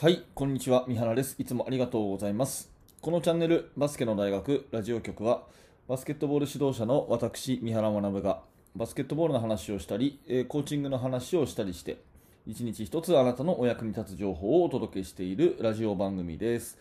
はい、こんにちは。三原です。いつもありがとうございます。このチャンネル、バスケの大学ラジオ局は、バスケットボール指導者の私、三原学が、バスケットボールの話をしたり、コーチングの話をしたりして、一日一つあなたのお役に立つ情報をお届けしているラジオ番組です。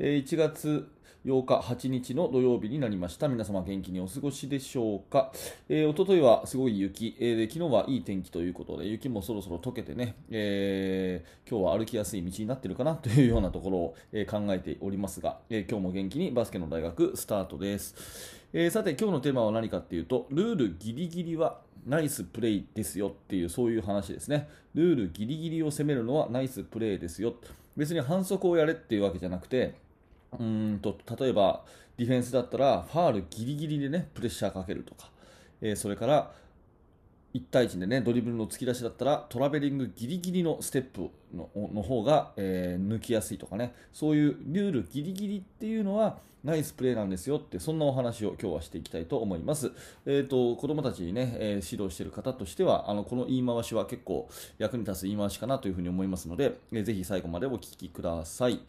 1月8日、8日の土曜日になりました。皆様元気にお過ごしでしょうか？えー、一昨日はすごい雪、えーで、昨日はいい天気ということで、雪もそろそろ溶けてね、えー今日は歩きやすい道になってるかな？というようなところを、え考えておりますが、え今日も元気にバスケの大学スタートです。えさて、今日のテーマは何かっていうと、ルールギリギリはナイスプレイですよっていう、そういう話ですね。ルールギリギリを攻めるのはナイスプレイですよ。別に反則をやれっていうわけじゃなくて、うんと例えばディフェンスだったらファールギリギリでねプレッシャーかけるとか、えーそれから1対1でねドリブルの突き出しだったらトラベリングギリギリのステップのの方が、えー抜きやすいとかね。そういうルールギリギリっていうのはナイスプレーなんですよってそんなお話を今日はしていきたいと思います、えー、と子どもたちにね、えー指導している方としてはあのこの言い回しは結構役に立つ言い回しかなというふうに思いますので、えーぜひ最後までお聞きください。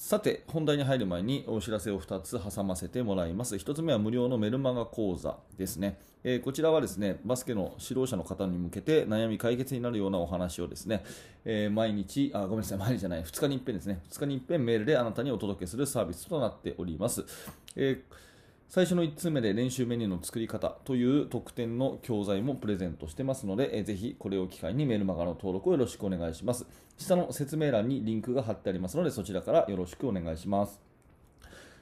さて、本題に入る前にお知らせを2つ挟ませてもらいます。1つ目は無料のメルマガ講座ですね。えーこちらはですね、バスケの指導者の方に向けて悩み解決になるようなお話をですね、えー毎日、あ、ごめんなさい、毎日じゃない、2日に一遍ですね、2日に一遍メールであなたにお届けするサービスとなっております。えー最初の1通目で練習メニューの作り方という特典の教材もプレゼントしてますので、えぜひこれを機会にメールマガの登録をよろしくお願いします。下の説明欄にリンクが貼ってありますので、そちらからよろしくお願いします。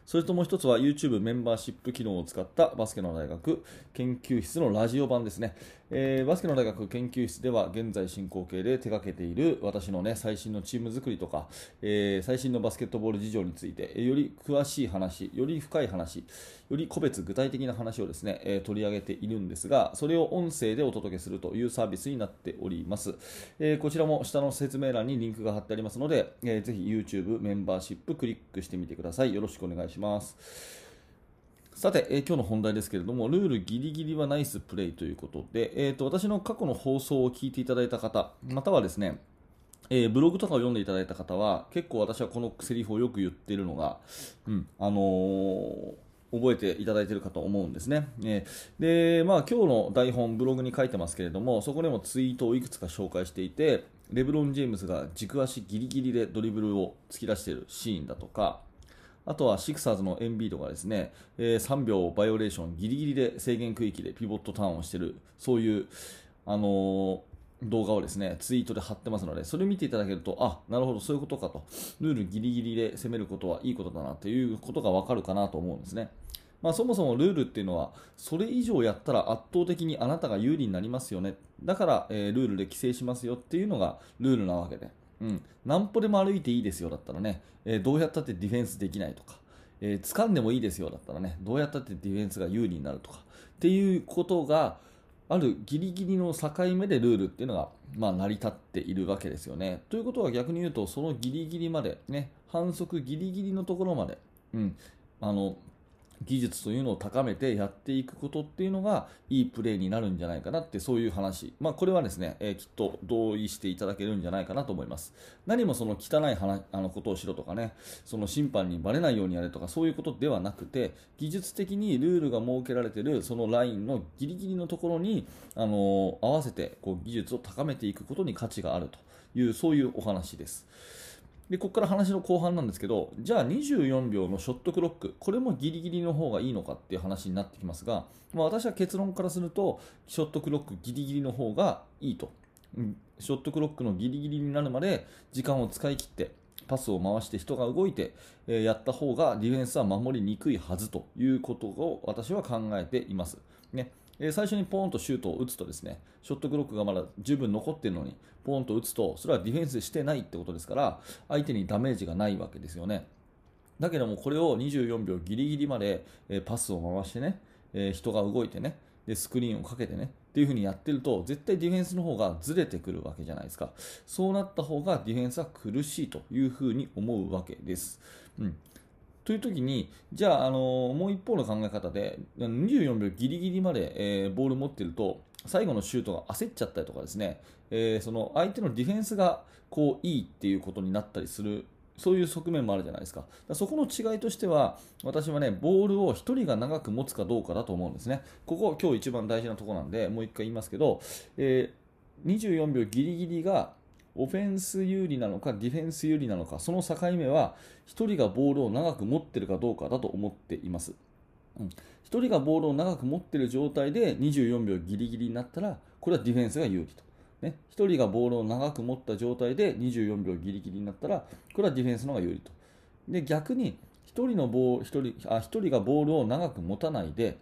それともう一つは YouTube メンバーシップ機能を使ったバスケの大学研究室のラジオ版ですね、えーバスケの大学研究室では現在進行形で手掛けている私のね最新のチーム作りとか、えー最新のバスケットボール事情についてより詳しい話より深い話より個別具体的な話をですね、え取り上げているんですがそれを音声でお届けするというサービスになっております、えーこちらも下の説明欄にリンクが貼ってありますので、えーぜひ YouTube メンバーシップクリックしてみてください。よろしくお願いします。ますさて、えー今日の本題ですけれども、ルールギリギリはナイスプレイということで、えー、と私の過去の放送を聞いていただいた方、またはですね、えーブログとかを読んでいただいた方は、結構私はこのセリフをよく言ってるのが、うんあのー覚えていただいているかと思うんですね。えーで、まあ今日の台本、ブログに書いてますけれども、そこでもツイートをいくつか紹介していて、レブロン・ジェームズが軸足ギリギリでドリブルを突き出しているシーンだとか、あとはシクサーズのエンビードがですね、え3秒バイオレーションギリギリで制限区域でピボットターンをしている、そういう、あの動画をですね、ツイートで貼ってますので、それを見ていただけると、あ、なるほど、そういうことかと。ルールギリギリで攻めることはいいことだなということがわかるかなと思うんですね。まあ、そもそもルールっていうのは、それ以上やったら圧倒的にあなたが有利になりますよね。だから、えールールで規制しますよっていうのがルールなわけで。うん。何歩でも歩いていいですよだったらね、えーどうやったってディフェンスできないとか、えー掴んでもいいですよだったらね、どうやったってディフェンスが有利になるとか、っていうことがあるギリギリの境目でルールっていうのが、まあ、成り立っているわけですよね。ということは逆に言うと、そのギリギリまで、ね、反則ギリギリのところまで、うん、あの技術というのを高めてやっていくことっていうのがいいプレーになるんじゃないかなってそういう話、まあ、これはですね、えーきっと同意していただけるんじゃないかなと思います何もその汚い話あのことをしろとかねその審判にバレないようにやれとかそういうことではなくて技術的にルールが設けられているそのラインのギリギリのところに、あの合わせてこう技術を高めていくことに価値があるというそういうお話です。でここから話の後半なんですけどじゃあ24秒のショットクロックこれもギリギリの方がいいのかっていう話になってきますが、まあ、私は結論からするとショットクロックギリギリの方がいいと、ショットクロックのギリギリになるまで時間を使い切ってパスを回して人が動いて、えーやった方がディフェンスは守りにくいはずということを私は考えています。ね。え最初にポーンとシュートを打つとですねショットクロックがまだ十分残っているのにポーンと打つとそれはディフェンスしてないってことですから相手にダメージがないわけですよね。だけどもこれを24秒ギリギリまで、えパスを回してね、え人が動いてねでスクリーンをかけてねっていう風にやってると絶対ディフェンスの方がずれてくるわけじゃないですか。そうなった方がディフェンスは苦しいという風に思うわけです、うん、という時に、じゃあ、あのもう一方の考え方で、24秒ギリギリまで、えーボール持ってると、最後のシュートが焦っちゃったりとかですね、えー、その相手のディフェンスがこういいっていうことになったりするそういう側面もあるじゃないですか。かそこの違いとしては、私はね、ボールを1人が長く持つかどうかだと思うんですね。ここ、今日一番大事なところなんで、もう1回言いますけど、えー、24秒ギリギリがオフェンス有利なのか、ディフェンス有利なのか、その境目は、1人がボールを長く持っているかどうかだと思っています。うん、1人がボールを長く持っている状態で24秒ギリギリになったら、これはディフェンスが有利と。ね、1人がボールを長く持った状態で24秒ギリギリになったら、これはディフェンスの方が有利と。で逆に1人のボー1人あ1人がボールを長く持たないで、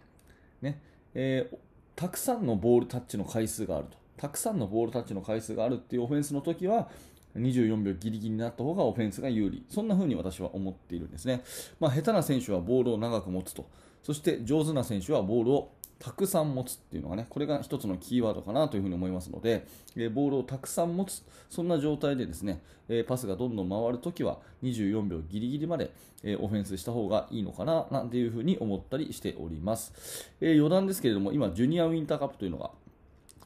ねえー、たくさんのボールタッチの回数があると。たくさんのボールタッチの回数があるっていうオフェンスの時は、24秒ギリギリになった方がオフェンスが有利。そんな風に私は思っているんですね。まあ、下手な選手はボールを長く持つと。そして上手な選手はボールをたくさん持つっていうのがね、これが一つのキーワードかなというふに思いますので、えボールをたくさん持つ、そんな状態でですね、えパスがどんどん回るときは24秒ギリギリまで、えオフェンスした方がいいのかな、なんていうふうに思ったりしております。え余談ですけれども、今、ジュニアウィンターカップというのが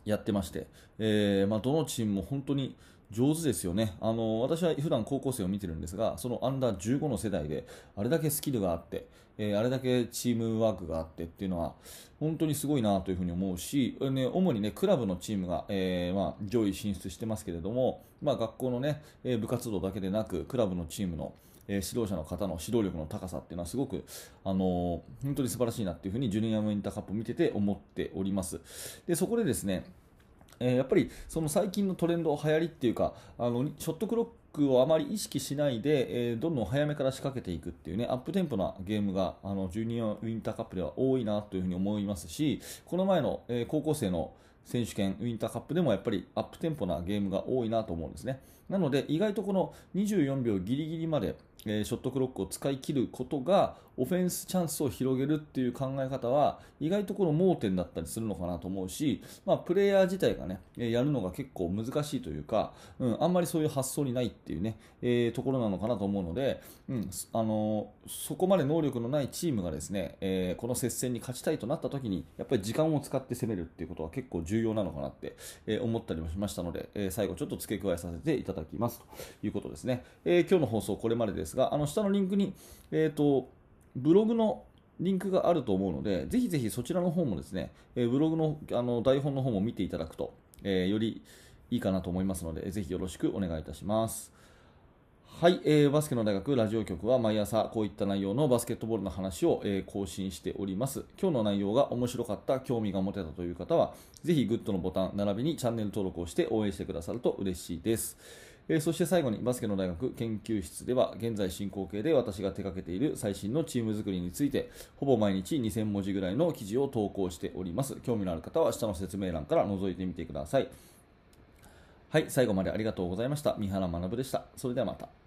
やってまして、えー、まあ、どのチームも本当に上手ですよね。あの私は普段高校生を見てるんですがそのアンダー15の世代であれだけスキルがあって、えー、あれだけチームワークがあってっていうのは本当にすごいなというふに思うし、ね、主に、ね、クラブのチームが、えー、まあ、上位進出してますけれども、まあ、学校の、ね、部活動だけでなくクラブのチームのえ指導者の方の指導力の高さっていうのはすごく、あの本当に素晴らしいなっていうふうにジュニアウィンターカップ見てて思っております。でそこでですねえ、やっぱりその最近のトレンド、流行りっていうか、あのショットクロックをあまり意識しないで、えー、どんどん早めから仕掛けていくっていうね、アップテンポなゲームがあのジュニアウィンターカップでは多いなというふに思いますし、この前の、えー、高校生の選手権ウィンターカップでもやっぱりアップテンポなゲームが多いなと思うんですね。なので、意外とこの24秒ギリギリまで、えー、ショットクロックを使い切ることがオフェンスチャンスを広げるっていう考え方は意外とこの盲点だったりするのかなと思うし、まあ、プレイヤー自体がねやるのが結構難しいというか、うん、あんまりそういう発想にないっていうね、えー、ところなのかなと思うので、うん、あのそこまで能力のないチームがですね、え、この接戦に勝ちたいとなった時にやっぱり時間を使って攻めるっていうことは結構重要なのかなって、え思ったりもしましたので、え最後ちょっと付け加えさせていただきますということですね、え今日の放送これまでです。ですがあの下のリンクに、えーとブログのリンクがあると思うので、ぜひぜひそちらの方もですね、えブログのあの台本の方も見ていただくと、えよりいいかなと思いますので、ぜひよろしくお願いいたします。はい、えー、バスケの大学ラジオ局は毎朝こういった内容のバスケットボールの話を、えー、更新しております。今日の内容が面白かった、興味が持てたという方は、ぜひグッドのボタン、並びにチャンネル登録をして応援してくださると嬉しいです。えー、そして最後にバスケの大学研究室では現在進行形で私が手掛けている最新のチーム作りについてほぼ毎日2000文字ぐらいの記事を投稿しております。興味のある方は下の説明欄から覗いてみてください。はい最後までありがとうございました。三原学でした。それではまた。